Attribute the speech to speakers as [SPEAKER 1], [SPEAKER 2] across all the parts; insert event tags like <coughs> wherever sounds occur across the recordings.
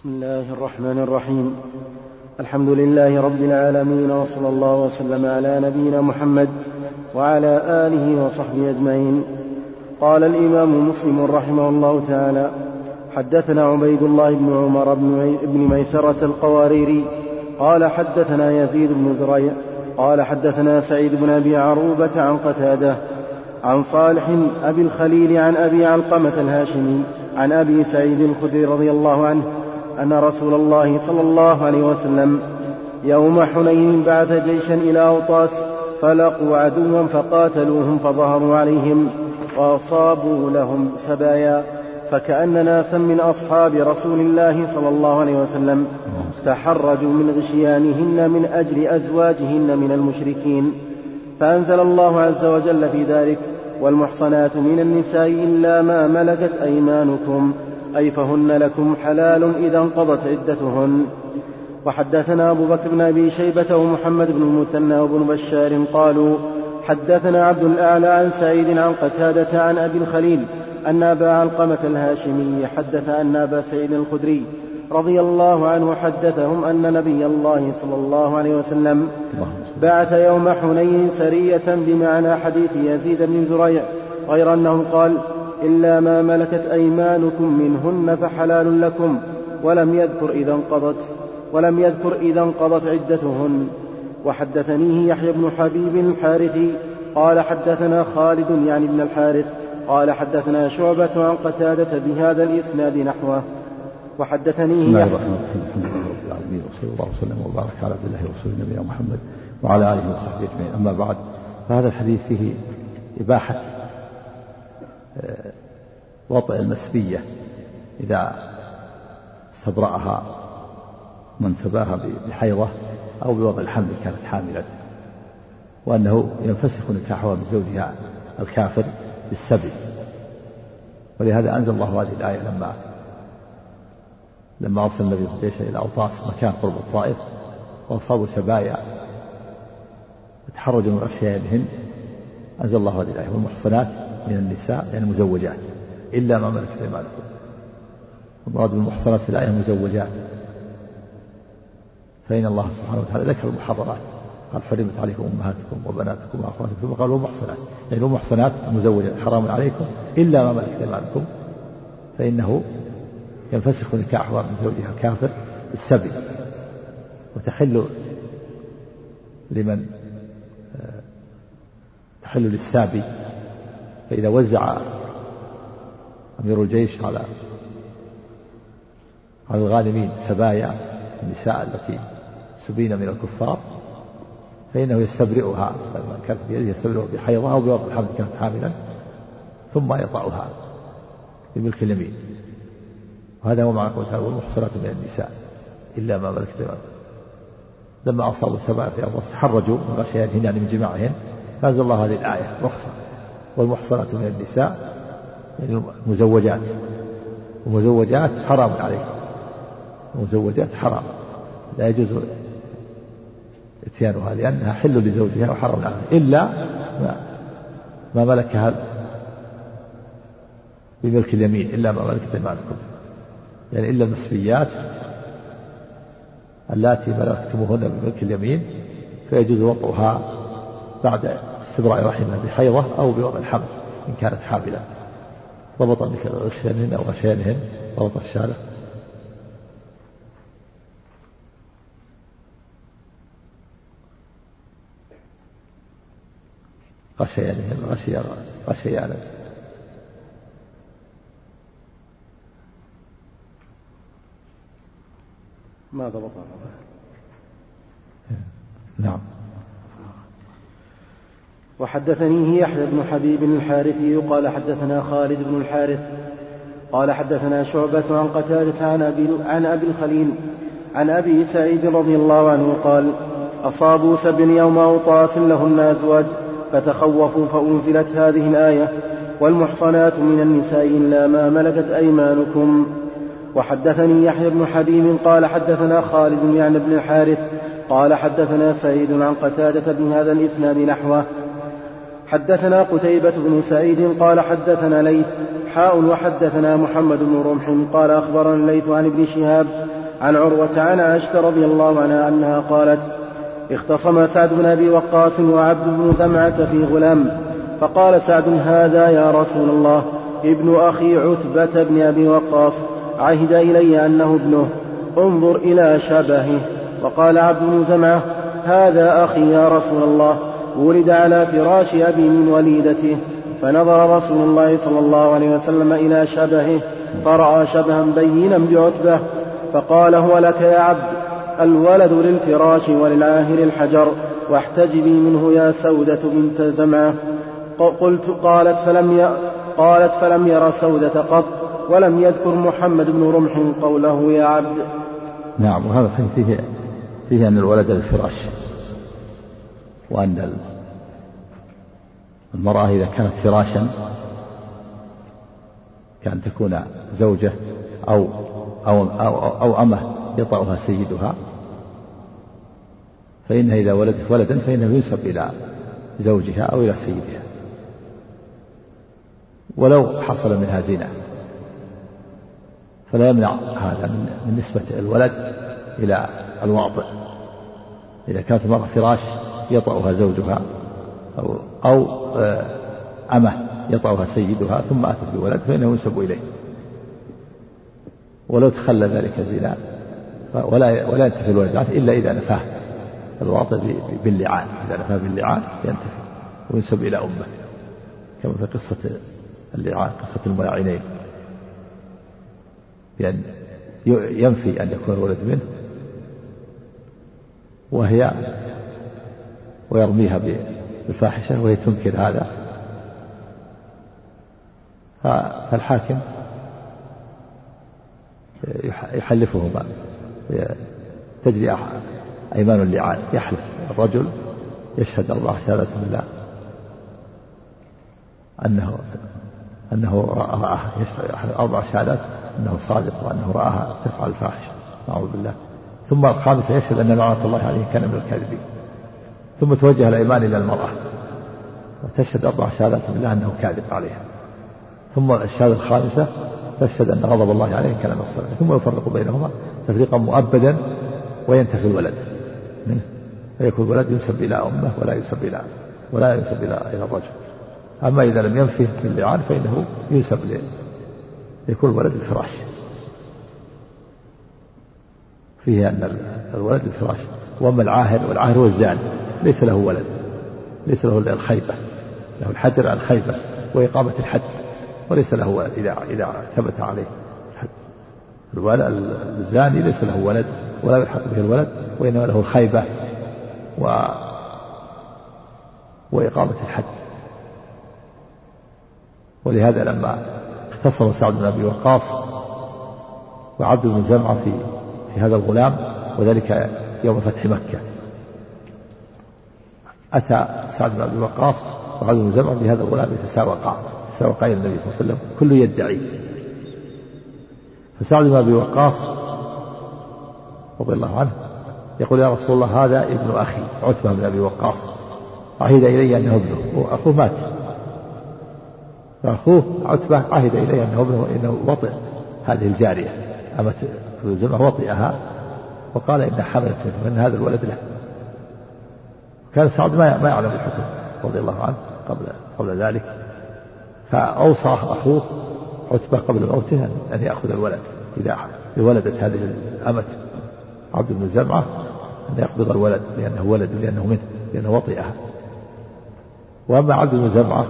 [SPEAKER 1] بسم الله الرحمن الرحيم. الحمد لله رب العالمين وصلى الله وسلم على نبينا محمد وعلى آله وصحبه أجمعين. قال الإمام مسلم رحمه الله تعالى حدثنا عبيد الله بن عمر بن ميسرة القواريري قال حدثنا يزيد بن زريع قال حدثنا سعيد بن أبي عروبة عن قتادة عن صالح أبي الخليل عن أبي علقمة الهاشمي عن أبي سعيد الخدري رضي الله عنه أن رسول الله صلى الله عليه وسلم يوم حنين بعث جيشا إلى أوطاس فلقوا عدوا فقاتلوهم فظهروا عليهم وأصابوا لهم سبايا فكأن ناسا من أصحاب رسول الله صلى الله عليه وسلم تحرجوا من غشيانهن من أجل أزواجهن من المشركين. فأنزل الله عز وجل في ذلك والمحصنات من النساء إلا ما ملكت أيمانكم أي فهن لكم حلال إذا انقضت عدتهن. وحدثنا أبو بكر بن أبي شيبة ومحمد بن المثنى وابن بشار قالوا حدثنا عبد الأعلى عن سعيد عن قتادة عن أبي الخليل أن أبا علقمة الهاشمي حدث أن أبا سعيد الخدري رضي الله عنه حدثهم أن نبي الله صلى الله عليه وسلم بعث يوم حنين سرية بمعنى حديث يزيد بن زريع غير أنه قال إلا ما ملكت أيمانكم منهن فحلال لكم ولم يذكر إذا انقضت ولم يذكر إذا انقضت عدتهن. وحدثنيه يحيى بن حبيب الحارثي قال حدثنا خالد يعني ابن الحارث قال حدثنا شعبة عن قتادة بهذا الإسناد نحوه. وحدثنيه
[SPEAKER 2] بسم الله الرحمن الرحيم. الحمد لله رب العالمين وصلى الله وسلم وبارك على عبد الله ورسوله نبينا محمد وعلى آله وصحبه أجمعين. أما بعد فهذا الحديث فيه إباحة وطئ المسبية إذا استبرأها من سباها بحيضة أو بوضع الحمل كانت حاملا وأنه ينفسخ نكاحها من زوجها الكافر بالسبي. ولهذا أنزل الله هذه الآية لما لما أرسل النبي الجيش إلى أوطاس مكان قرب الطائف وأصابوا سبايا وتحرجوا من أشيائهن أنزل الله هذه الآية والمحصنات من النساء يعني المزوجات إلا ما ملكت أيمانكم. المراد بالمحصنات في الآية المزوجات فإن الله سبحانه وتعالى ذكر المحررات قال حرمت عليكم أمهاتكم وبناتكم وأخواتكم. ثم قال ومحصنات يعني المحصنات المزوجات حرام عليكم إلا ما ملكت أيمانكم. فإنه ينفسخ نكاحها من زوجها الكافر بالسبي وتحل لمن آه، تحل للسابي فإذا وزع أمير الجيش على على الغانمين سبايا النساء التي سبين من الكفار فإنه يستبرئها لما كانت بيده يستبرئها بحيضها أو الحمل كانت حاملا ثم يطأها بملك اليمين. وهذا هو معنى قوله والمحصنات من النساء إلا ما ملكت لما أصابوا السبع في أرض تحرجوا من غشيانهن يعني من جماعهن فأنزل الله هذه الآية رخصة والمحصنات من النساء يعني المزوجات ومزوجات حرام عليكم المزوجات حرام. لا يجوز اتيانها لأنها حل لزوجها وحرام عليها. إلا ما, ما ملكها بملك اليمين إلا ما ملكت أيمانكم يعني إلا المسبيات اللاتي ملكتموهن بملك اليمين فيجوز وطئها بعد استبراء رحمها بحيضة أو بوضع الحمل إن كانت حاملة ضبط غشيانهن أو غشيانهن ضبط الشارع. غشيانهن غشيان غشيانا
[SPEAKER 1] ما ضبط
[SPEAKER 2] نعم.
[SPEAKER 1] وحدثنيه يحيى بن حبيب الحارثي قال حدثنا خالد بن الحارث قال حدثنا شعبة عن قتادة عن أبي, عن أبي الخليل عن أبي سعيد رضي الله عنه قال أصابوا سبن يوم أوطاس لهن أزواج فتخوفوا فأنزلت هذه الآية والمحصنات من النساء إلا ما ملكت أيمانكم. وحدثني يحيى بن حبيب قال حدثنا خالد يعني بن الحارث قال حدثنا سعيد عن قتادة بهذا الإسناد نحوه حدثنا قتيبة بن سعيد قال حدثنا ليث حاء وحدثنا محمد بن رمح قال أخبرنا الليث عن ابن شهاب عن عروة عن عائشة رضي الله عنها أنها قالت اختصم سعد بن أبي وقاص وعبد بن زمعة في غلام فقال سعد هذا يا رسول الله ابن أخي عتبة بن أبي وقاص عهد إلي أنه ابنه انظر إلى شبهه وقال عبد بن زمعة هذا أخي يا رسول الله ولد على فراش أبي من وليدته فنظر رسول الله صلى الله عليه وسلم إلى شبهه فرأى شبها بينا بعتبة فقال هو لك يا عبد الولد للفراش وللعاهر الحجر واحتجبي منه يا سودة بنت زمعة. قلت قالت فلم ي... قالت فلم ير سودة قط ولم يذكر محمد بن رمح قوله يا عبد.
[SPEAKER 2] نعم وهذا الحديث فيه فيه أن الولد للفراش. وأن المرأة إذا كانت فراشا كأن تكون زوجة أو أو أو, أو أمة يطأها سيدها فإنها إذا ولدت ولدا فإنه ينسب إلى زوجها أو إلى سيدها. ولو حصل منها زنا فلا يمنع هذا من نسبة الولد إلى الواطئ. إذا كانت المرأة فراش يطأها زوجها أو أو آه، أمه يطأها سيدها ثم أتت بولد فإنه ينسب إليه. ولو تخلى ذلك الزنا ولا ولا ينتفي الولد عنه إلا إذا نفاه. الواطئ باللعان. إذا نفاه باللعان ينتفي وينسب إلى أمه. كما في قصة اللعان قصة الملاعنين. بأن ينفي أن يكون الولد منه وهي ويرميها بالفاحشة وهي تنكر هذا. فالحاكم يحلفهما. تجري أيمان اللعان. يحلف الرجل يشهد أربع شهادات بالله أنه أنه رآها أربع شهادات أنه صادق وأنه رآها تفعل الفاحشة. نعوذ بالله. ثم الخامسة يشهد أن لعنة الله عليه كان من الكاذبين. ثم توجه الأيمان إلى المرأة وتشهد أربع شهادات بالله أنه كاذب عليها. ثم الشهادة الخامسة تشهد أن غضب الله عليه من الصالحين ثم يفرق بينهما تفريقا مؤبدا وينتفي الولد. منه فيكون الولد ينسب إلى أمه ولا ينسب إلى ولا ينسب إلى إلى الرجل. أما إذا لم ينفه في اللعان فإنه ينسب يكون الولد الفراش. فيه أن الولد الفراش وأما العاهر والعاهر هو الزاني ليس له ولد ليس له الخيبة له الحجر الخيبة وإقامة الحد وليس له ولد إذا إذا ثبت عليه الحد الزاني ليس له ولد ولا يلحق به الولد وإنما له الخيبة و وإقامة الحد ولهذا لما اختصر سعد بن أبي وقاص وعبد بن زمعة في في هذا الغلام وذلك يوم فتح مكة. أتى سعد بن أبي وقاص وعبد بن زمعة بهذا الغلام يتساوقا. يتساوقا إلى النبي صلى الله عليه وسلم. كل يدعي. فسعد بن أبي وقاص رضي الله عنه يقول يا رسول الله هذا ابن أخي عتبة بن أبي وقاص. عهد إلي أنه ابنه. وأخوه مات. فأخوه عتبة عهد إلي أنه ابنه إنه وطئ هذه الجارية. أمة زمعة وطئها وقال إن حملت منه هذا الولد له كان سعد ما ما يعلم الحكم رضي الله عنه قبل قبل ذلك. فأوصى أخوه عتبة قبل موته أن يأخذ الولد إذا ولدت هذه الأمة عبد بن زمعة أن يقبض الولد لأنه ولد لأنه منه لأنه وطئها. وأما عبد بن زمعة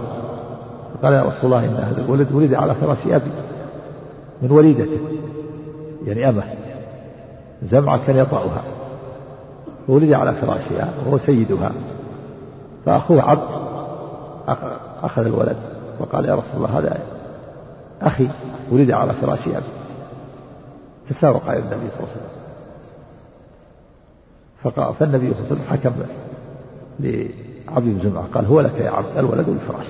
[SPEAKER 2] قال يا رسول الله إن هذا الولد ولد على فراش أبي من وليدته يعني أمه. زمعة كان يطأها. ولد على فراشها وهو سيدها. فأخوه عبد أخذ الولد وقال يا رسول الله هذا أخي ولد على فراش أبي تساوق على النبي صلى الله عليه وسلم. فقال فالنبي صلى الله عليه وسلم حكم لعبد بن زمعة قال هو لك يا عبد الولد الفراش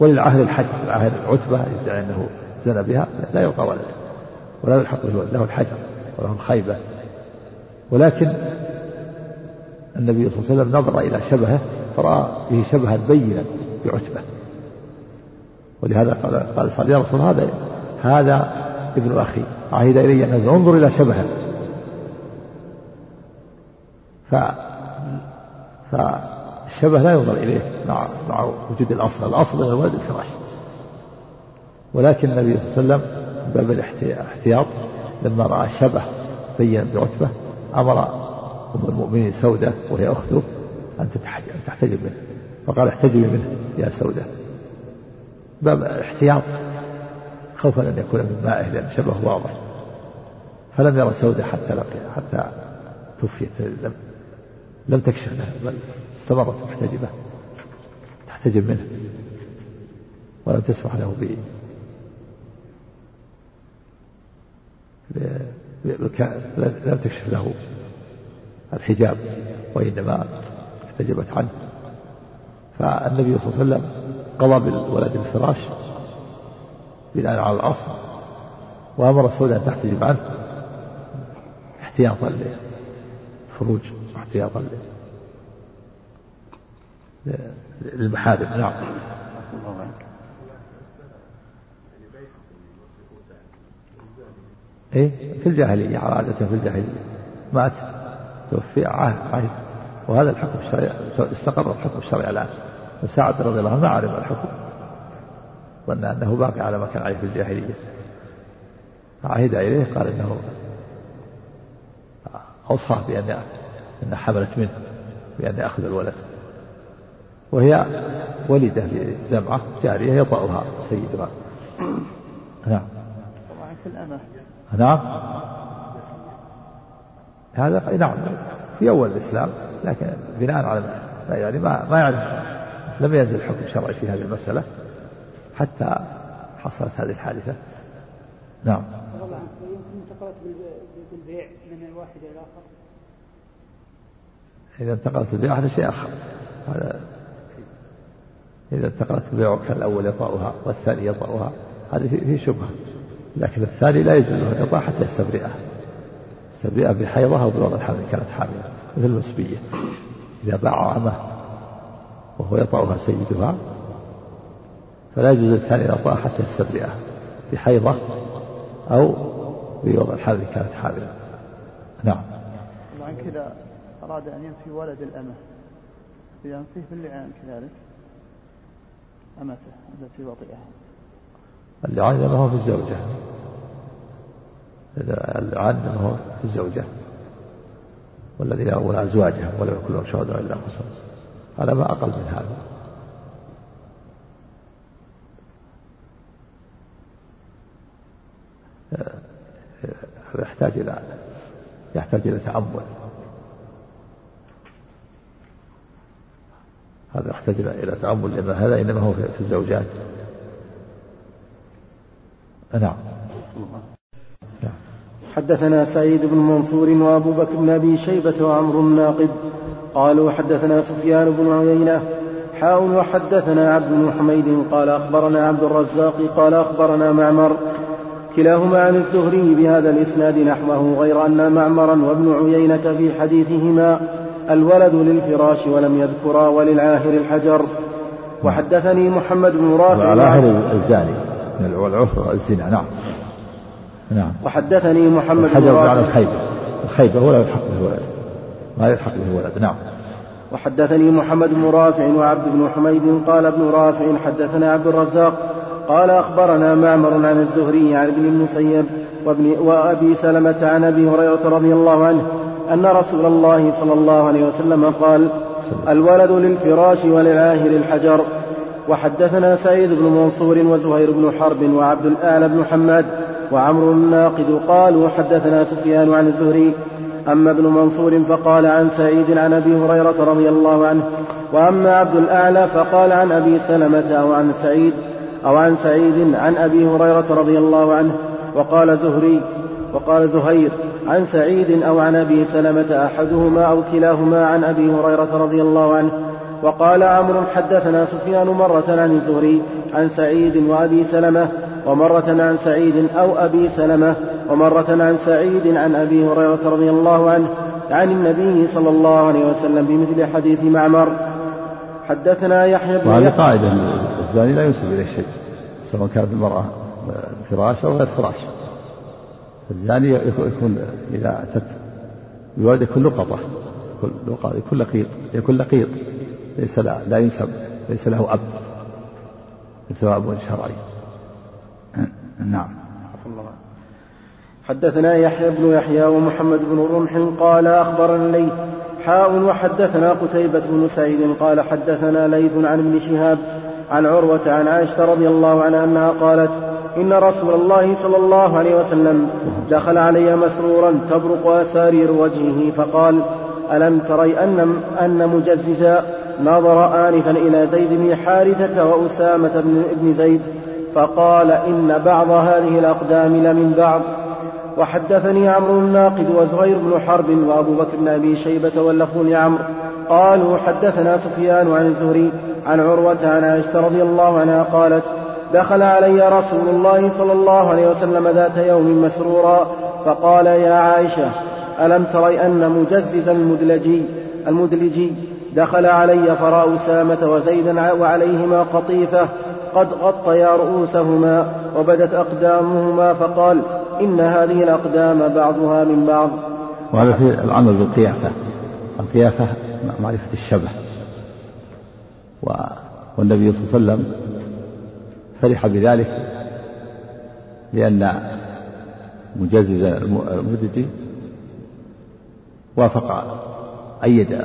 [SPEAKER 2] وللعهد الحج العهد العتبة يدعي أنه زنى بها لا يعطى ولد. ولا يلحق به له الحجر وله الخيبة ولكن النبي صلى الله عليه وسلم نظر إلى شبهه فرأى به شبها بينا بعتبة. ولهذا قال قال صلى يا رسول هذا هذا ابن أخي عهد إلي أن انظر إلى شبهه. ف فالشبه لا ينظر إليه مع مع وجود الأصل. الأصل هو الولد الفراش. ولكن النبي صلى الله عليه وسلم باب الاحتياط لما رأى شبه بين بعتبة أمر أم المؤمنين سودة وهي أخته أن تحتجب منه. فقال احتجبي منه يا سودة. باب احتياط خوفا أن يكون من مائه لأن شبه واضح. فلم يرى سودة حتى لقي حتى توفيت. لم لم تكشف له بل استمرت محتجبة تحتجب منه. ولم تسمح له لم تكشف له الحجاب وإنما احتجبت عنه. فالنبي صلى الله عليه وسلم قضى بالولد الفراش بناء على الأصل وأمر سودة أن تحتجب عنه احتياطا للفروج واحتياطا للمحارم نعم. إيه؟ في الجاهلية على عادة في الجاهلية. مات توفي عهد وهذا الحكم الشرعي استقر الحكم الشرعي الآن. وسعد رضي الله عنه ما علم الحكم. ظن أنه باقي على ما كان عليه في الجاهلية. فعهد إليه قال إنه أوصاه بأن أن حملت منه بأن يأخذ الولد. وهي ولدة لجمعة جارية يطأها سيدها. نعم. طبعا في الأمة. نعم هذا نعم في أول الإسلام لكن بناء على يعني ما ما يعرف. لم ينزل حكم شرعي في هذه المسألة حتى حصلت هذه الحادثة. نعم. انتقلت بالبيع من إلى إذا انتقلت بالبيع هذا شيء آخر. هذا إذا انتقلت بالبيع الأول يطأها والثاني يطأها هذه فيه شبهة. لكن الثاني لا يجوز له الإطاعة حتى يستبرئها يستبرئها بحيضها أو بوضع الحمل كانت حاملة مثل المسبية. إذا باع عمه وهو يطأها سيدها فلا يجوز الثاني الإطاعة حتى يستبرئها بحيضة أو بوضع الحمل كانت حاملة. نعم.
[SPEAKER 3] وعن كذا أراد أن ينفي ولد الأمة ينفيه باللعان كذلك؟ أمته التي وطئها.
[SPEAKER 2] اللعان ما هو في الزوجة. اللعان ما هو في الزوجة والذين يرون أزواجهم ولم يكن شهداء إلا أنفسهم هذا ما أقل من هذا. هذا يحتاج إلى يحتاج إلى تأمل هذا يحتاج إلى تأمل لأن هذا إنما هو في الزوجات. نعم.
[SPEAKER 1] حدثنا سعيد بن منصور وابو بكر بن أبي شيبة وعمر الناقد قالوا حدثنا سفيان بن عيينة حاول وحدثنا عبد بن حميد قال أخبرنا عبد الرزاق قال أخبرنا معمر كلاهما عن الزهري بهذا الإسناد نحوه غير أن معمرا وابن عيينة في حديثهما الولد للفراش ولم يذكرا وللعاهر الحجر. وحدثني محمد بن رافع
[SPEAKER 2] العاهر الزاني. والعفر الزنا نعم.
[SPEAKER 1] نعم. وحدثني محمد
[SPEAKER 2] الحجر على الخيبة الخيبة ولا يلحق به ولد. ما يلحق به ولد. نعم.
[SPEAKER 1] وحدثني محمد بن رافع وعبد بن حميد قال ابن رافع حدثنا عبد الرزاق قال أخبرنا معمر عن الزهري عن ابن المسيب وابن وأبي سلمة عن أبي هريرة رضي الله عنه أن رسول الله صلى الله عليه وسلم قال الولد للفراش وللعاهر الحجر. وحدثنا سعيد بن منصور وزهير بن حرب وعبد الأعلى بن حماد وعمر الناقد قالوا حدثنا سفيان عن الزهري أما ابن منصور فقال عن سعيد عن أبي هريرة رضي الله عنه وأما عبد الأعلى فقال عن أبي سلمة أو عن سعيد أو عن سعيد عن أبي هريرة رضي الله عنه وقال زهري وقال زهير عن سعيد أو عن أبي سلمة أحدهما أو كلاهما عن أبي هريرة رضي الله عنه وقال عمرو حدثنا سفيان مرة عن الزهري عن سعيد وأبي سلمة ومرة عن سعيد أو أبي سلمة ومرة عن سعيد عن أبي هريرة رضي الله عنه عن النبي صلى الله عليه وسلم بمثل حديث معمر. حدثنا يحيى بن
[SPEAKER 2] وهذه قاعدة الزاني لا ينسب إليه شيء سواء كانت المرأة فراش أو غير فراش. الزاني يكون إذا أتت بولد يكون لقطة يكون لقيط يكون لقيط. ليس لا, لا ينسب ليس له أب. ليس له أب شرعي نعم
[SPEAKER 1] حدثنا يحيى بن يحيى ومحمد بن رمح قال أخبرنا الليث حاء وحدثنا قتيبة بن سعيد قال حدثنا ليث عن ابن شهاب عن عروة عن عائشة رضي الله عنها أنها قالت إن رسول الله صلى الله عليه وسلم دخل علي مسرورا تبرق أسارير وجهه فقال ألم تري أن أن مجززا؟ نظر آنفا إلى زيد بن حارثة وأسامة بن زيد فقال إن بعض هذه الأقدام لمن بعض. وحدثني عمرو الناقد وزهير بن حرب وأبو بكر بن أبي شيبة واللفظ لعمرو. قالوا حدثنا سفيان عن الزهري عن عروة عن عائشة رضي الله عنها قالت دخل علي رسول الله صلى الله عليه وسلم ذات يوم مسرورا فقال يا عائشة ألم تري أن مجزز المدلجي المدلجي دخل علي فرأى أسامة وزيدا وعليهما قطيفة قد غطيا رؤوسهما وبدت أقدامهما فقال إن هذه الأقدام بعضها من بعض.
[SPEAKER 2] وهذا في العمل بالقيافة. القيافة معرفة الشبه. والنبي صلى الله عليه وسلم فرح بذلك لأن مجزز المدجي وافق أيد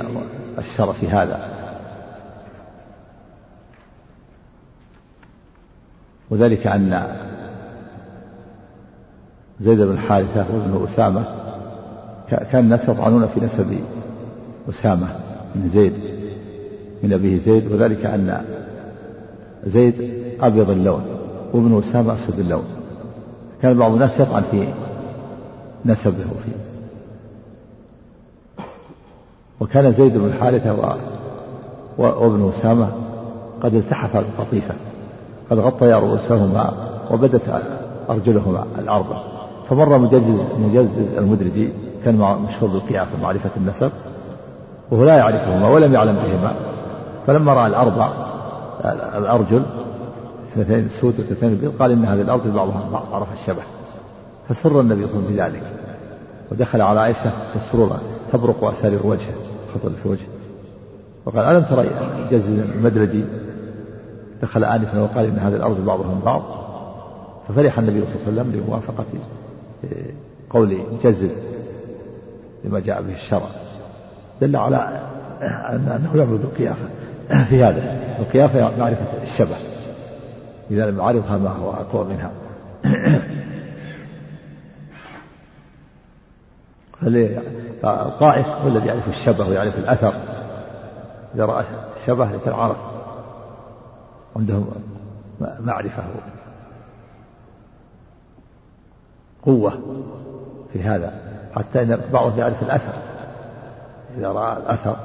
[SPEAKER 2] الشرع في هذا. وذلك أن زيد بن حارثة وابن أسامة كان الناس يطعنون في نسب أسامة من زيد من أبيه زيد. وذلك أن زيد أبيض اللون وابن أسامة أسود اللون. كان بعض الناس يطعن في نسبه فيه وكان زيد بن حارثة وابن أسامة قد التحف القطيفة قد غطيا رؤوسهما وبدت أرجلهما الأرض. فمر مجزز مجزز المدرجي كان مشهور بالقيافة معرفة النسب وهو لا يعرفهما ولم يعلم بهما. فلما رأى الأربع الأرجل اثنتين سود واثنتين بيض قال إن هذه الأرجل بعضها بعض عرف الشبه فسر النبي صلى الله عليه وسلم بذلك ودخل على عائشة مسرورا تبرق أسارير وجهه خطر في وجهه. وقال ألم ترى جز المدرجي؟ دخل آنفا وقال إن هذه الأرض بعضها من بعض. ففرح النبي صلى الله عليه وسلم لموافقة قول جزز لما جاء به الشرع. دل على أنه يعبد القيافة في هذا القيافة معرفة الشبه. إذا لم يعرفها ما هو أقوى منها. فالقائف هو الذي يعرف الشبه ويعرف الأثر. إذا رأى الشبه ليس العرف. عندهم معرفة. قوة في هذا. حتى إن بعضهم يعرف الأثر. إذا رأى الأثر.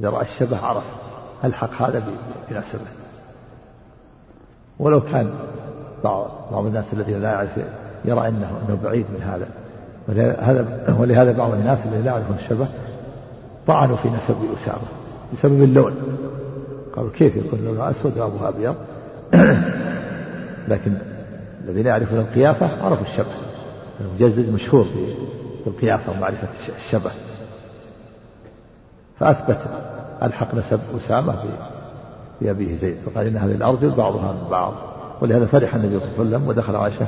[SPEAKER 2] إذا رأى الشبه عرف. ألحق هذا بنسبه ولو كان بعض بعض الناس الذين لا يعرف يرى انه إنه بعيد من هذا. ولهذا بعض الناس الذين لا يعرفون الشبه طعنوا في نسب أسامة بسبب اللون. قالوا كيف يكون لونه أسود وابوه أبيض؟ <coughs> لكن الذين يعرفون القيافة عرفوا الشبه. المجزز مشهور بالقيافه ومعرفة الشبه. فأثبت ألحق نسب أسامة بأبيه زيد. فقال إن هذه الأرجل بعضها من بعض. ولهذا فرح النبي صلى الله عليه وسلم ودخل عائشة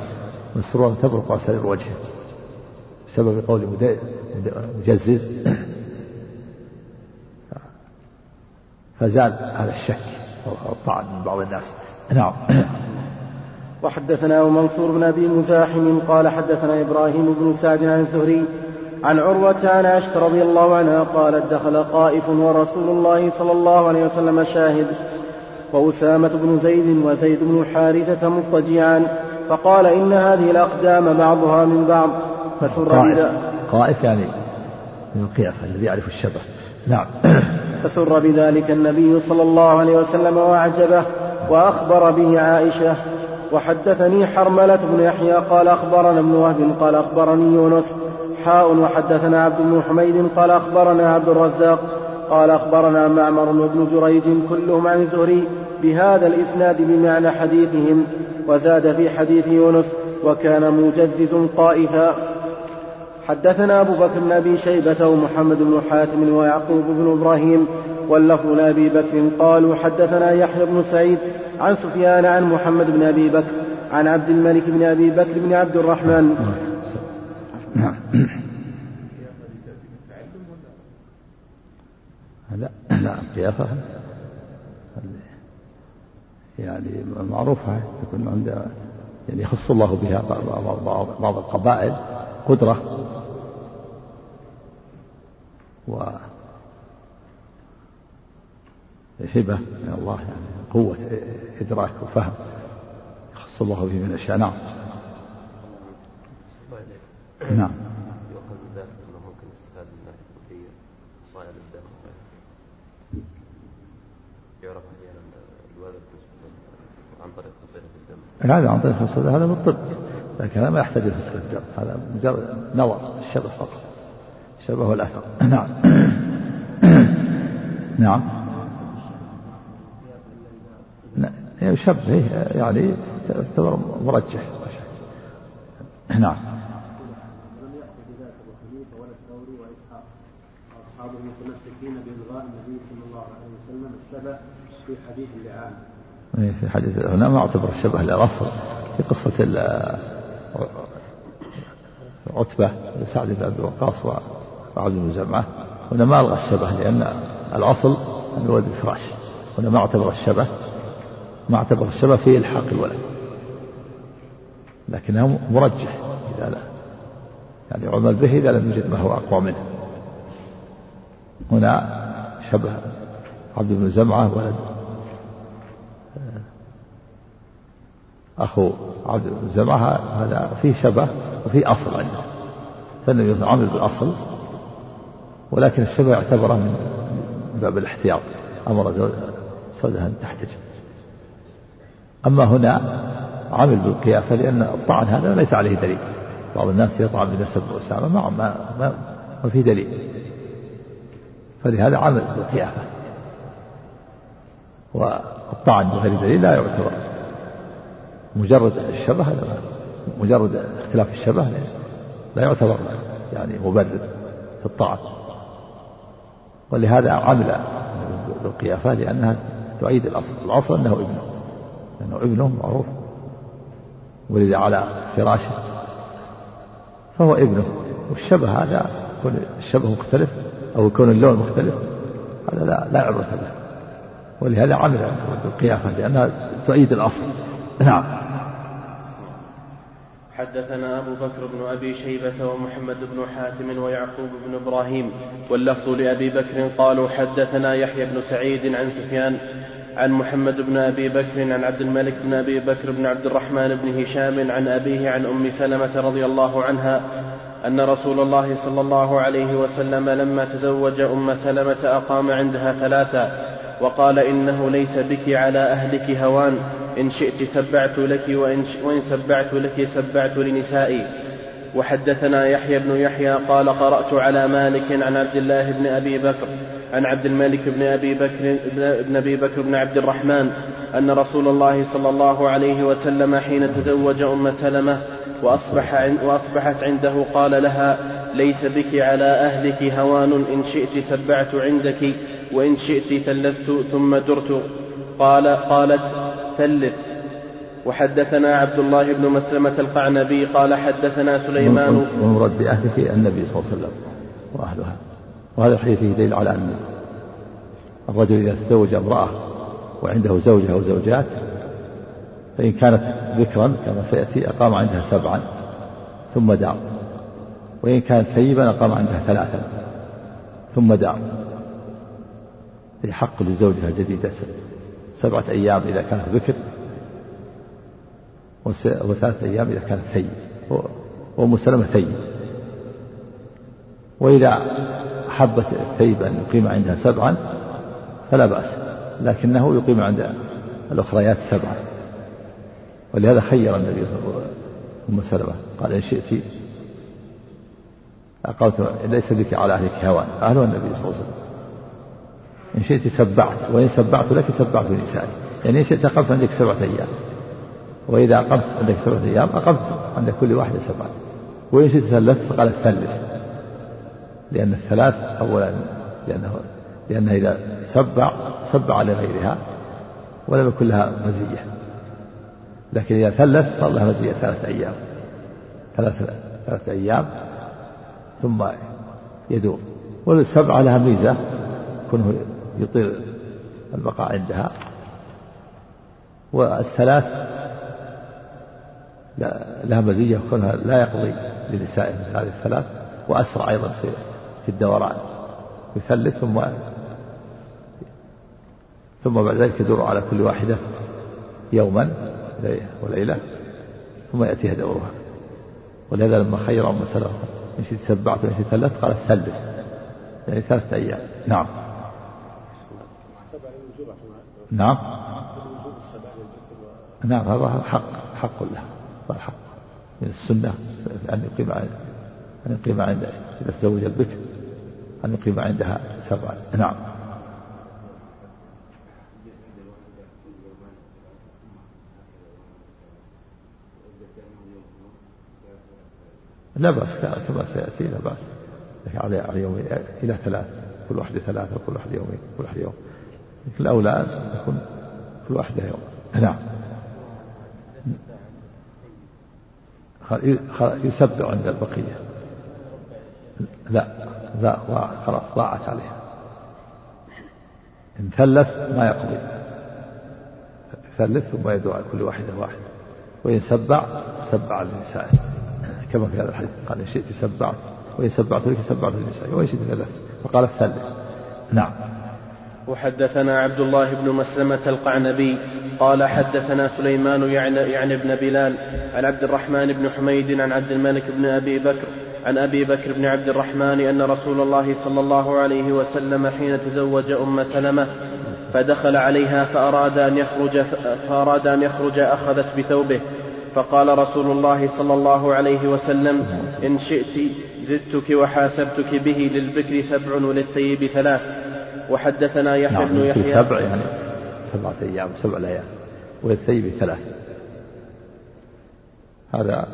[SPEAKER 2] مسرورا تبرق أسرار وجهه. بسبب قول مجزز فزال هذا الشك والطعن من بعض الناس. نعم.
[SPEAKER 1] وحدثنا منصور بن أبي مزاحم قال حدثنا إبراهيم بن سعد عن الزهري عن عروة عن عائشة رضي الله عنها قالت دخل قائف ورسول الله صلى الله عليه وسلم شاهد وأسامة بن زيد وزيد بن حارثة مضطجعان فقال إن هذه الأقدام بعضها من بعض. فسر
[SPEAKER 2] قائف, قائف يعني من القيافة الذي يعرف الشبه. نعم. <coughs>
[SPEAKER 1] فسر بذلك النبي صلى الله عليه وسلم وأعجبه وأخبر به عائشة. وحدثني حرملة بن يحيى قال أخبرنا ابن وهب قال أخبرني يونس. حاء وحدثنا عبد بن حميد قال أخبرنا عبد الرزاق. قال أخبرنا معمر وابن جريج كلهم عن الزهري بهذا الإسناد بمعنى حديثهم. وزاد في حديث يونس وكان مجزز طائفا. حدثنا أبو بكر بن أبي شيبة ومحمد بن حاتم ويعقوب بن إبراهيم واللفظ لأبي بكر قالوا حدثنا يحيى بن سعيد عن سفيان عن محمد بن أبي بكر عن عبد الملك بن أبي بكر بن عبد الرحمن. نعم.
[SPEAKER 2] لا لا القيافة. يعني معروفة تكون عند يعني يخص الله بها بعض, بعض القبائل قدرة. و هبة من الله يعني قوة إدراك وفهم. يخص الله به من الأشياء نعم. نعم. هذا عن طريق فصل هذا بالطب لكن هذا ما يحتاج فصل الدم. هذا مجرد نظر الشبه فقط الشبه والأثر. نعم. <coughs> نعم. يشبه يعني تعتبر مرجح. نعم.
[SPEAKER 1] أصحابه متمسكين بإلغاء النبي صلى الله عليه وسلم الشبه في حديث اللعان.
[SPEAKER 2] إيه، في حديث هنا ما أعتبر الشبه للأصل في قصة عتبة سعد بن أبي وقاص وعبد بن جمعة هنا ما ألغى الشبه لأن الأصل أن الولد الفراش. هنا ما اعتبر الشبه ما اعتبر الشبه في إلحاق الولد. لكنه مرجح إذا لا. يعني عمل به إذا لم يجد ما هو أقوى منه. هنا شبه عبد بن زمعة ولد أخو عبد بن زمعة. هذا فيه شبه وفيه أصل عنده. فالنبي عمل بالأصل. ولكن الشبه يعتبر من باب الاحتياط. أمر زوجها أن تحتج أما هنا عمل بالقيافة لأن الطعن هذا ليس عليه دليل. بعض الناس يطعن بنسب أسامة ما ما ما, ما في دليل. فلهذا عمل بالقيافة والطعن بغير دليل لا يعتبر. مجرد الشبه مجرد اختلاف الشبه لا يعتبر يعني مبرر في الطعن. ولهذا عمل بالقيافة لأنها تعيد الأصل. الأصل أنه ابنه لأنه ابنه معروف ولد على فراشه فهو ابنه والشبه هذا يكون الشبه مختلف أو يكون اللون مختلف هذا لا لا عبرة به ولهذا عمل بالقيافة لأنها تعيد الأصل. نعم.
[SPEAKER 4] حدثنا أبو بكر بن أبي شيبة ومحمد بن حاتم ويعقوب بن إبراهيم واللفظ لأبي بكر قالوا حدثنا يحيى بن سعيد عن سفيان عن محمد بن أبي بكر عن عبد الملك بن أبي بكر بن عبد الرحمن بن هشام عن أبيه عن أم سلمة رضي الله عنها أن رسول الله صلى الله عليه وسلم لما تزوج أم سلمة أقام عندها ثلاثا وقال إنه ليس بك على أهلك هوان إن شئت سبعت لك وإن, وإن سبعت لك سبعت لنسائي. وحدثنا يحيى بن يحيى قال قرأت على مالك عن عبد الله بن أبي بكر عن عبد الملك بن أبي بكر بن أبي بكر بن عبد الرحمن أن رسول الله صلى الله عليه وسلم حين تزوج أم سلمة وأصبح وأصبحت عنده قال لها ليس بك على أهلك هوان إن شئت سبعت عندك وإن شئت ثلثت ثم درت. قال قالت ثلث وحدثنا عبد الله بن مسلمة القعنبي قال حدثنا سليمان
[SPEAKER 2] ومرد بأهلك النبي صلى الله عليه وسلم وأهلها. وهذا الحديث فيه دليل على أن الرجل إذا تزوج امرأة وعنده زوجة أو زوجات فإن كانت ذكرا كما سيأتي أقام عندها سبعا ثم دار وإن كانت سيبا أقام عندها ثلاثا ثم دار يحق لزوجها الجديدة. سبعة أيام إذا كانت ذكر وثلاثة أيام إذا كانت ثيب وأم سلمة ثيب وإذا أحبت الثيب أن يقيم عندها سبعا فلا بأس لكنه يقيم عند الأخريات سبعا. ولهذا خير النبي صلى الله عليه وسلم أم سلمة قال إن شئت أقمت ليس بك على أهلك هوان. أهلها النبي صلى الله عليه وسلم. إن شئت سبعت وإن سبعت لك سبعت لنسائي يعني إن شئت أقمت عندك سبعة أيام. وإذا أقمت عندك سبعة أيام أقمت عند كل واحدة سبعة. وإن شئت ثلثت فقال الثلث لأن الثلاث أولا لأنه لأنه إذا سبع سبع لغيرها ولم يكن لها مزية. لكن إذا ثلث صار لها مزية ثلاثة أيام. ثلاثة ثلاثة أيام ثم يدور والسبعة لها ميزة كونه يطيل البقاء عندها. والثلاث لها مزية كونها لا يقضي لنسائه هذه الثلاث وأسرع أيضا في في الدوران. يثلث ثم ثم بعد ذلك يدور على كل واحدة يوما وليلة ثم يأتيها دورها. ولهذا لما خير أم سلمة إن شئت سبعت وإن شئت ثلثت قال ثلث. يعني ثلاثة أيام. نعم. نعم. نعم هذا حق حق له هذا حق. من السنة أن يقيم أن يقيم عند إذا تزوج البكر أن يقيم عندها سبعا نعم. لا بأس كما سيأتي لا بأس. على يومين إلى ثلاث كل واحدة ثلاثة وكل واحدة يومين كل واحدة يوم. لكن الأولى يكون كل واحدة يوم. نعم. يسبع عند البقية. لا لا خلاص ضاعت عليها. إن ثلث ما يقضي. ثلث ثم يدعو على كل واحدة واحدة وإن سبع سبع لنسائه كما في هذا الحديث. قال إن شئت سبعت وإن سبعت لك سبعت لنسائه وإن شئت ثلث فقال الثلث. نعم.
[SPEAKER 4] وحدثنا عبد الله بن مسلمة القعنبي قال حدثنا سليمان يعني, يعني ابن بلال عن عبد الرحمن بن حميد عن عبد الملك بن أبي بكر عن أبي بكر بن عبد الرحمن أن رسول الله صلى الله عليه وسلم حين تزوج أم سلمة فدخل عليها فأراد أن يخرج فأراد أن يخرج أخذت بثوبه. فقال رسول الله صلى الله عليه وسلم إن شئت زدتك وحاسبتك به للبكر سبع وللثيب ثلاث. وحدثنا يحيى
[SPEAKER 2] نعم
[SPEAKER 4] بن يحيى.
[SPEAKER 2] سبع يعني سبعة أيام سبع ليال وللثيب ثلاث. هذا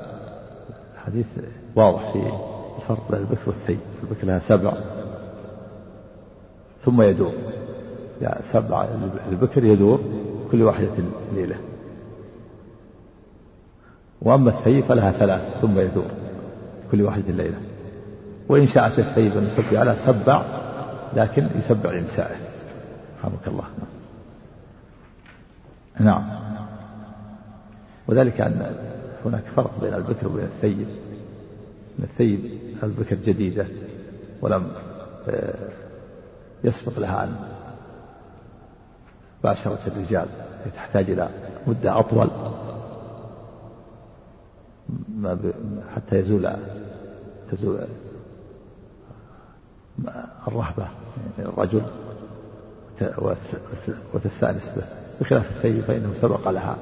[SPEAKER 2] حديث واضح في الفرق بين البكر والثيب. البكر لها سبع. ثم يدور. يعني سبع البكر يدور كل واحدة ليلة. وأما الثيب فلها ثلاث ثم يدور كل واحدة ليلة. وإن شاءت الثيب أن يسبع على سبع لكن يسبع لنسائه رحمك الله. نعم. وذلك أن هناك فرق بين البكر وبين الثيب. الثيب البكر جديدة ولم آه، يسبق لها أن باشرت الرجال تحتاج إلى مدة أطول. حتى يزول تزول الرهبة الرجل وتستأنس به بخلاف الثيب فإنه سبق لها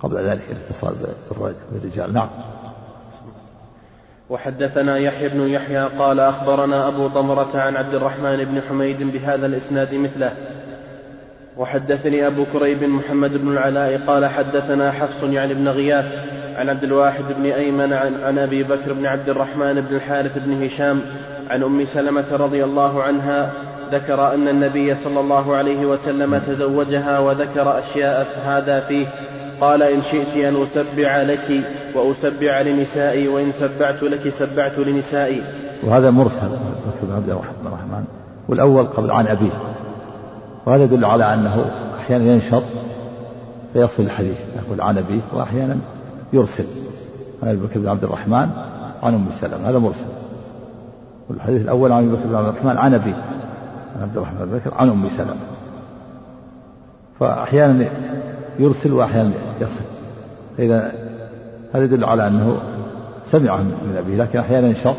[SPEAKER 2] قبل ذلك الاتصال بالرجال. نعم.
[SPEAKER 4] وحدثنا يحيى بن يحيى قال أخبرنا أبو ضمرة عن عبد الرحمن بن حميد بهذا الإسناد مثله. وحدثني أبو كريب محمد بن العلاء قال حدثنا حفص يعني بن غياث عن عبد الواحد بن أيمن عن أبي بكر بن عبد الرحمن بن الحارث بن هشام عن أم سلمة رضي الله عنها ذكر أن النبي صلى الله عليه وسلم تزوجها وذكر أشياء هذا فيه. قال إن شئت أن أسبع لك وأسبع لنسائي وإن سبعت لك سبعت لنسائي.
[SPEAKER 2] وهذا مرسل بن عبد الرحمن والأول قبل عن أبيه. وهذا يدل على أنه أحيانا ينشط فيصل الحديث يقول عن أبيه وأحيانا يرسل. عن بكر بن عبد الرحمن عن أم سلمة هذا مرسل. والحديث الأول عن أبي بكر بن عبد الرحمن عن أبيه عن عبد الرحمن بن بكر عن أم سلمة. فأحيانا يرسل وأحيانا يصل. فإذا هذا يدل على أنه سمع من أبيه لكن أحيانا ينشط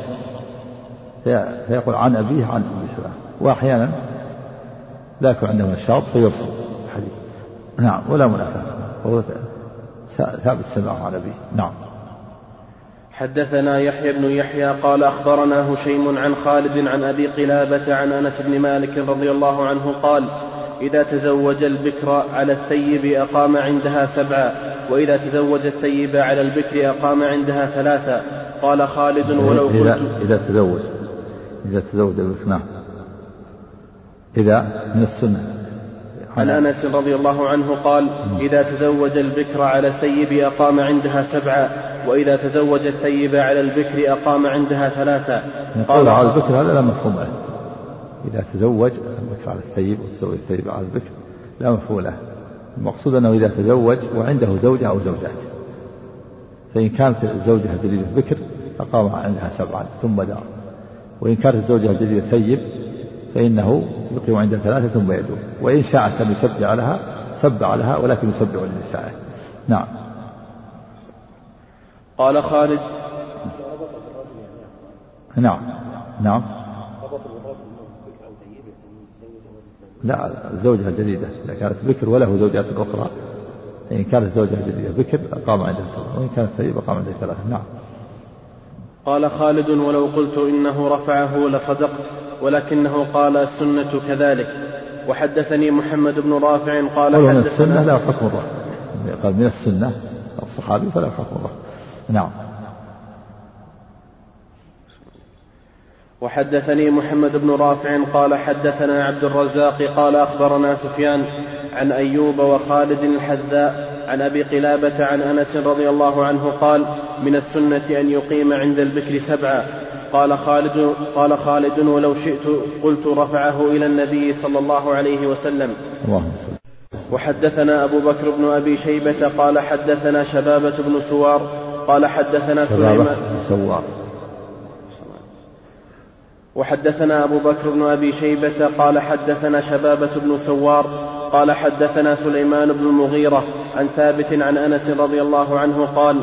[SPEAKER 2] فيقول عن أبيه عن أم سلمة. وأحيانا لا يكون عنده نشاط فيرسل الحديث. نعم ولا منافاة. وهو ثابت سماعه عن أبيه. نعم.
[SPEAKER 4] حدثنا يحيى بن يحيى قال أخبرنا هشيم عن خالد عن أبي قلابة عن أنس بن مالك رضي الله عنه قال إذا تزوج البكر على الثيب أقام عندها سبعا وإذا تزوج الثيب على البكر أقام عندها ثلاثا. قال خالد ولو قلت
[SPEAKER 2] إذا, إذا تزوج إذا تزوج البكر نعم. إذا من السنة.
[SPEAKER 4] عن أنس رضي الله عنه قال إذا تزوج البكر على الثيب أقام عندها سبعا وإذا تزوج الثيب على البكر أقام عندها ثلاثا
[SPEAKER 2] قال على البكر هذا لا مفهوم له. إذا تزوج البكر على الثيب وتزوج الثيب على البكر لا مفهوم له. المقصود أنه إذا تزوج وعنده زوجة أو زوجات. فإن كانت الزوجة الجديده بكر أقام عندها سبعا ثم دار. وإن كانت الزوجة الجديده ثيب فإنه يقيم عند ثلاثة ثم يدعو وإن شاءت أن يسبع لها سبع لها ولكن يسبع لنسائه نعم.
[SPEAKER 4] قال خالد.
[SPEAKER 2] نعم. نعم. لا الزوجة الجديدة. إذا كانت بكر وله زوجات أخرى. إن كانت الزوجة الجديدة بكر أقام عندها سبعة وإن كانت ثيب أقام عندها ثلاثة نعم.
[SPEAKER 4] قال خالد ولو قلت إنه رفعه لصدقت ولكنه قال السنة كذلك. وحدثني محمد بن رافع قال
[SPEAKER 2] حدثنا من السنة لا حكم الرفع. قال من السنة الصحابي فلا حكم الرفع. نعم.
[SPEAKER 4] وحدثني محمد بن رافع قال حدثنا عبد الرزاق قال أخبرنا سفيان عن أيوب وخالد الحذاء عن أبي قلابة عن أنس رضي الله عنه قال من السنة أن يقيم عند البكر سبعا قال خالد قال خالد ولو شئت قلت رفعه إلى النبي صلى الله عليه وسلم.
[SPEAKER 2] اللهم
[SPEAKER 4] وحدثنا أبو بكر بن أبي شيبة قال حدثنا شبابة بن سوار قال حدثنا سليمان.
[SPEAKER 2] سوار
[SPEAKER 4] وحدثنا أبو بكر بن أبي شيبة قال حدثنا شبابة بن سوار قال حدثنا سليمان بن المغيرة عن ثابت عن أنس رضي الله عنه قال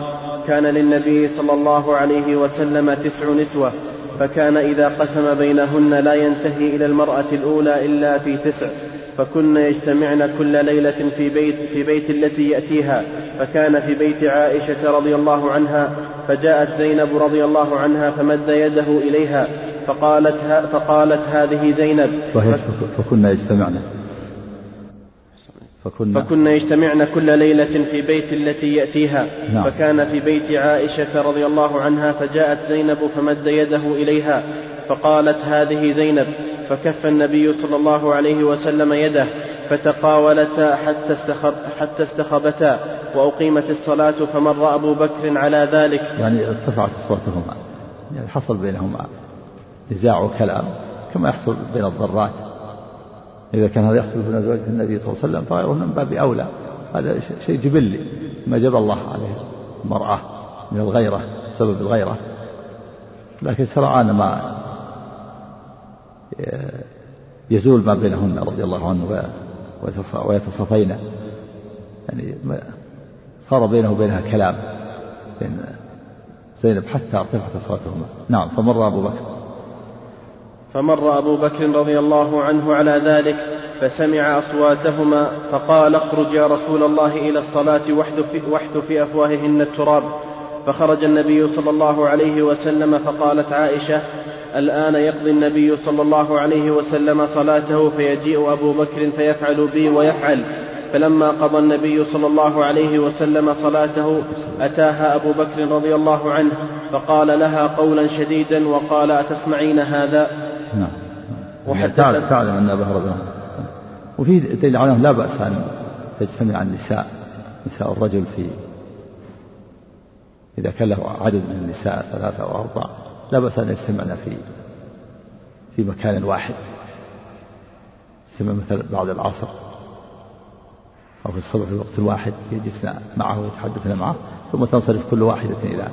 [SPEAKER 4] كان للنبي صلى الله عليه وسلم تسع نسوة فكان إذا قسم بينهن لا ينتهي إلى المرأة الأولى إلا في تسع. فكن يجتمعن كل ليلة في بيت في بيت التي يأتيها. فكان في بيت عائشة رضي الله عنها فجاءت زينب رضي الله عنها فمد يده إليها فقالت فقالت هذه زينب.
[SPEAKER 2] فكن يجتمعن.
[SPEAKER 4] فكن فكن يجتمعن كل ليلة في بيت التي يأتيها. نعم. فكان في بيت عائشة رضي الله عنها فجاءت زينب فمد يده إليها فقالت هذه زينب. فكف النبي صلى الله عليه وسلم يده فتقاولتا حتى, استخب حتى استخبتا وأقيمت الصلاة فمر أبو بكر على ذلك.
[SPEAKER 2] يعني ارتفعت أصواتهما. يعني حصل بينهما نزاع وكلام كما يحصل بين الضرات. إذا كان هذا يحصل بين أزواج النبي صلى الله عليه وسلم فغيره من باب أولى. هذا شيء جبلي ما جبل الله عليه المرأة من الغيرة بسبب الغيرة. لكن سرعان ما يزول ما بينهن رضي الله عنه ويتصافين يعني صار بينه وبينها كلام بين زينب حتى ارتفعت أصواتهما. نعم فمر أبو بكر.
[SPEAKER 4] فمر أبو بكر رضي الله عنه على ذلك فسمع أصواتهما فقال اخرج يا رسول الله إلى الصلاة واحث في أفواههن التراب. فخرج النبي صلى الله عليه وسلم فقالت عائشة الآن يقضي النبي صلى الله عليه وسلم صلاته فيجيء أبو بكر فيفعل بي ويفعل. فلما قضى النبي صلى الله عليه وسلم صلاته أتاها أبو بكر رضي الله عنه فقال لها قولا شديدا وقال أتسمعين هذا؟
[SPEAKER 2] نعم. وحتى تعلم, تعلم أبا رضي الله وفي دليل على لا بأس أن تجتمع النساء نساء الرجل في إذا كان له عدد من النساء ثلاثة أو أربعة لا بأس أن يجتمعن في في مكان واحد. يجتمع مثلا بعد العصر. أو في الصبح في الوقت الواحد يجلسن معه ويتحدثن معه ثم تنصرف كل واحدة إلى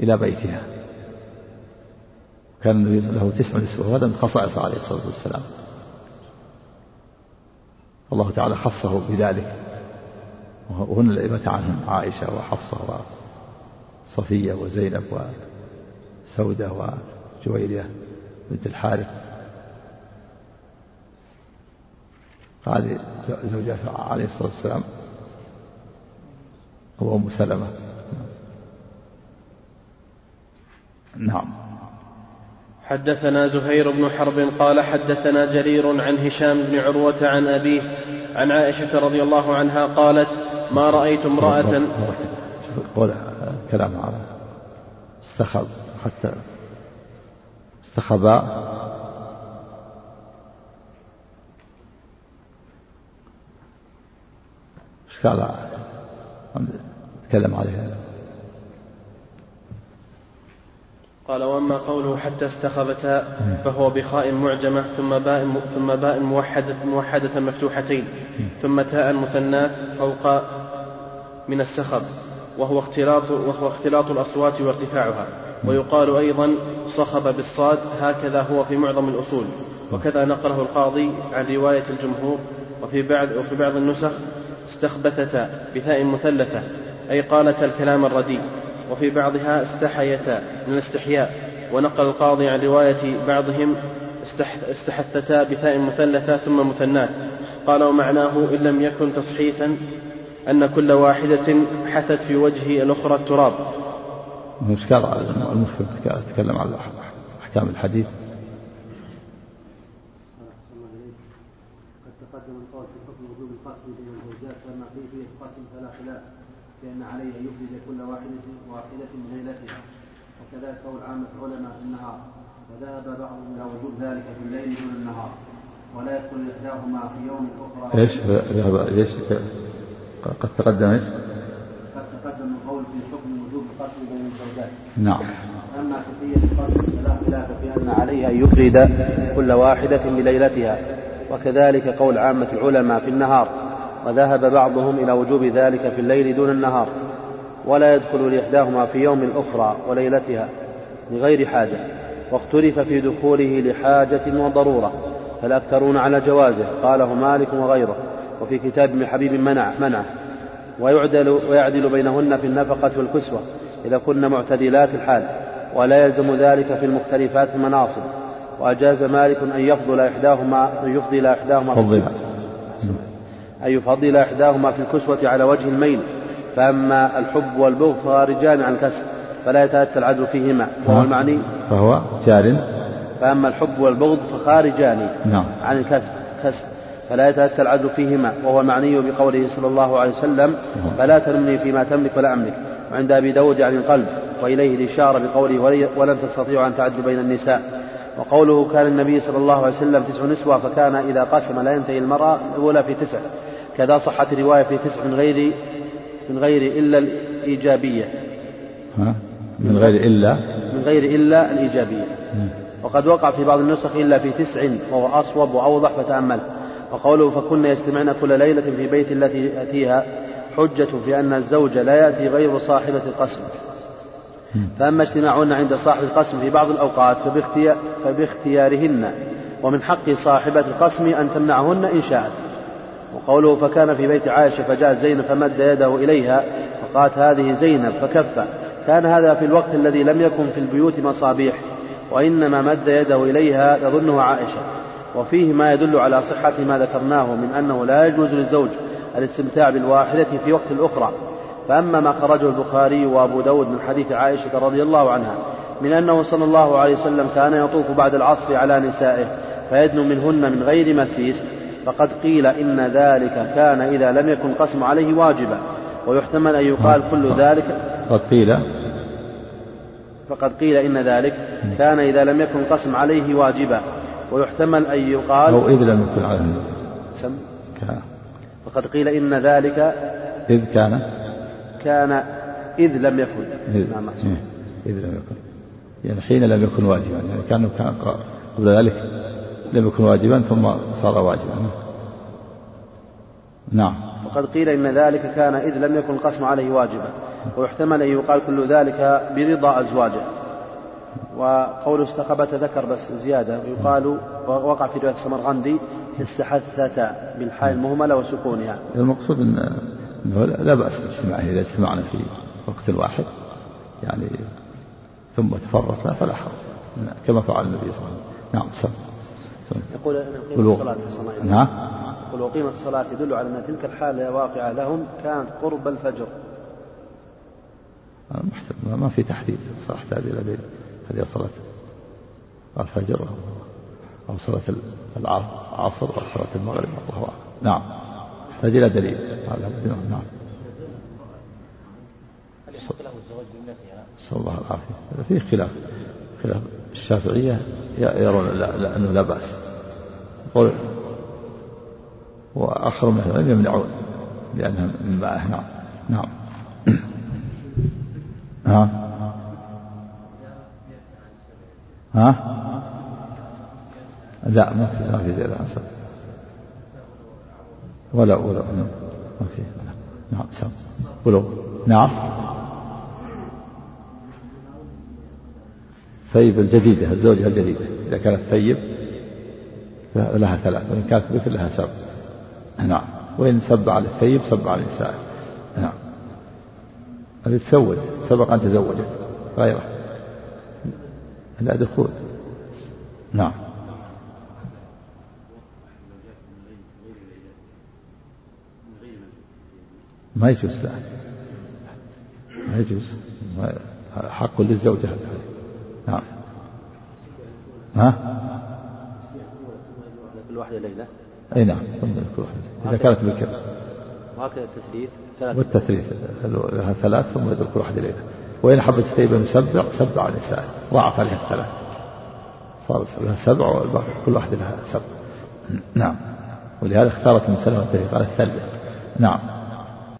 [SPEAKER 2] إلى بيتها. كان له تسع نسوة وهذا من خصائصه عليه الصلاة والسلام. الله تعالى خصه بذلك. وهن الأئمة عنهم عائشة وحفصة وصفية وزينب وسودة وجويرية بنت الحارث. هذه زوجات عليه الصلاة والسلام وأم سلمة. نعم.
[SPEAKER 4] حدثنا زهير بن حرب قال حدثنا جرير عن هشام بن عروة عن أبيه عن عائشة رضي الله عنها قالت ما رأيت امرأة <laughs>
[SPEAKER 2] كلام على استخب حتى استخبا إيش قال؟ تكلم عليه
[SPEAKER 4] قال وأما قوله حتى استخبتا فهو بخاء معجمة ثم باء ثم باء موحده موحدة مفتوحتين ثم تاء مثنات فوق من السخب وهو اختلاط وهو اختلاط الأصوات وارتفاعها. ويقال أيضا صخب بالصاد هكذا هو في معظم الأصول. وكذا نقله القاضي عن رواية الجمهور وفي بعض وفي بعض النسخ استخبثتا بثاء مثلثة أي قالتا الكلام الرديء. وفي بعضها استحيتا من الاستحياء. ونقل القاضي عن رواية بعضهم استحثتا بثاء مثلثة ثم مثنات. قال ومعناه إن لم يكن تصحيثا أن كل واحدة حثت في وجه الأخرى التراب.
[SPEAKER 2] المشكلة المفهم تكلم عن أحكام الحديث.
[SPEAKER 5] قد تقدم القول في حكم وجوب القسم بين الزوجات وأن فيه القسم فلا خلاف لأن عليه أن يفرد كل واحدة واحدة من ليلتها وكذلك قول عامة العلماء في النهار وذهب بعضهم إلى وجود ذلك في الليل دون النهار ولا يدخل إحداهما في يوم الأخرى
[SPEAKER 2] إيش؟ ذهب إيش؟ قد تقدم إيش؟
[SPEAKER 5] قد تقدم القول في حكم وجوب القسم بين الزوجات.
[SPEAKER 2] نعم.
[SPEAKER 5] أما كيفية القسم فلا خلاف في أن عليه أن يفرد كل واحدة بليلتها وكذلك قول عامة العلماء في النهار وذهب بعضهم إلى وجوب ذلك في الليل دون النهار. ولا يدخل لإحداهما في يوم الأخرى وليلتها لغير حاجة واختلف في دخوله لحاجة وضرورة فالأكثرون على جوازه قاله مالك وغيره وفي كتاب ابن حبيب منع منعه ويعدل ويعدل بينهن في النفقة والكسوة إذا كن معتدلات الحال ولا يلزم ذلك في المختلفات المناصب وأجاز مالك أن يفضل إحداهما أن يفضل إحداهما
[SPEAKER 2] فضل.
[SPEAKER 5] أن يفضل إحداهما في الكسوة على وجه الميل فأما الحب والبغض فخارجان عن الكسب فلا يتأتى العدل فيهما وهو المعني.
[SPEAKER 2] فهو جار.
[SPEAKER 5] فأما الحب والبغض فخارجان
[SPEAKER 2] نعم.
[SPEAKER 5] عن الكسب كسب فلا يتأتى العدل فيهما وهو المعني بقوله صلى الله عليه وسلم فلا تلمني فيما تملك ولا أملك وعند أبي داود عن القلب وإليه الإشارة بقوله ولن تستطيعوا أن تعدلوا بين النساء. وقوله كان النبي صلى الله عليه وسلم تسع نسوة فكان إذا قسم لا ينتهي المرأة الأولى في تسع. كذا صحت رواية في تسع من غير من غير إلا الإيجابية.
[SPEAKER 2] ها؟ من غير إلا؟
[SPEAKER 5] من غير إلا الإيجابية. وقد وقع في بعض النسخ إلا في تسع وهو أصوب وأوضح فتأمل وقوله فكن يجتمعن كل ليلة في بيت التي يأتيها حجة في أن الزوج لا يأتي غير صاحبة القسم. فأما اجتماعهن عند صاحب القسم في بعض الأوقات فباختيار فباختيارهن ومن حق صاحبة القسم أن تمنعهن إن شاءت. وقوله فكان في بيت عائشة فجاءت زينب فمد يده إليها فقالت هذه زينب فكف. كان هذا في الوقت الذي لم يكن في البيوت مصابيح وإنما مد يده إليها يظنه عائشة. وفيه ما يدل على صحة ما ذكرناه من أنه لا يجوز للزوج الاستمتاع بالواحدة في وقت الأخرى. فأما ما خرجه البخاري وأبو داود من حديث عائشة رضي الله عنها من أنه صلى الله عليه وسلم كان يطوف بعد العصر على نسائه فيدنو منهن من غير مسيس فقد قيل إن ذلك كان إذا لم يكن قسم عليه واجبا ويحتمل أن يقال كل ذلك.
[SPEAKER 2] قد قيل.
[SPEAKER 5] فقد قيل إن ذلك كان إذا لم يكن قسم عليه واجبا ويحتمل أن يقال
[SPEAKER 2] أو إذ لم يكن عليه.
[SPEAKER 5] سم. فقد قيل إن ذلك
[SPEAKER 2] إذ كان.
[SPEAKER 5] كان إذ لم يكن.
[SPEAKER 2] إذ, نعم. إيه. إذ لم يكن. يعني حين لم يكن واجبا يعني كان قبل ذلك. لم يكن واجبا ثم صار واجبا. نعم.
[SPEAKER 5] وقد قيل إن ذلك كان إذ لم يكن القسم عليه واجبا. ويحتمل أن يقال كل ذلك برضا أزواجه. وقول استقبت ذكر بس زيادة ويقال وقع في رواية السمرغندي استحثتا بالحاء المهملة وسكونها.
[SPEAKER 2] المقصود أن لا بأس باجتماعه إذا اجتمعنا في وقت واحد يعني ثم تفرقنا فلا حرج. كما فعل النبي صلى الله عليه وسلم. نعم صلى
[SPEAKER 5] يقول أقيم الصلاة
[SPEAKER 2] نعم.
[SPEAKER 5] يقول وقيمة الصلاة يدل على أن تلك الحالة واقعة لهم كانت قرب الفجر.
[SPEAKER 2] محسن ما في تحديد. صراحة هذه لدي هذه صلاة الفجر أو صلاة العصر أو صلاة المغرب. الله أعلم. نعم. يحتاج إلى دليل. نعم. نسأل الله العافية فيه خلاف. خلاف. الشافعية يرون لا لا أنه لا بأس. قول وآخر من العلم يمنعون لأنها من معه نعم. نعم. <clears throat> ها؟ ها؟ لا ما في ما في زيادة عن ولا ولا ما في. نعم سم ولو نعم. ثيب الجديدة الزوجة الجديدة. إذا كانت ثيب لها ثلاث وإن كانت بكر لها سبع. نعم. وإن سب على الثيب سب على النساء نعم. هذه تزوج سبق أن تزوجت غيره. لا دخول. نعم. ما يجوز لا. ما يجوز. حق للزوجة. نعم. ها؟
[SPEAKER 5] كل واحدة ليلة.
[SPEAKER 2] أي نعم ثم إذا كانت بكر
[SPEAKER 5] وهكذا التثليث ثلاث
[SPEAKER 2] والتثليث لها ثلاث ثم يدل كل واحدة ليلة. وإن حبت ثيبا يسبع سبع على النساء. ضاعف عليها الثلاث. صار لها سبع كل واحدة لها سبع. نعم. ولهذا اختارت من سلمة على الثلث. نعم.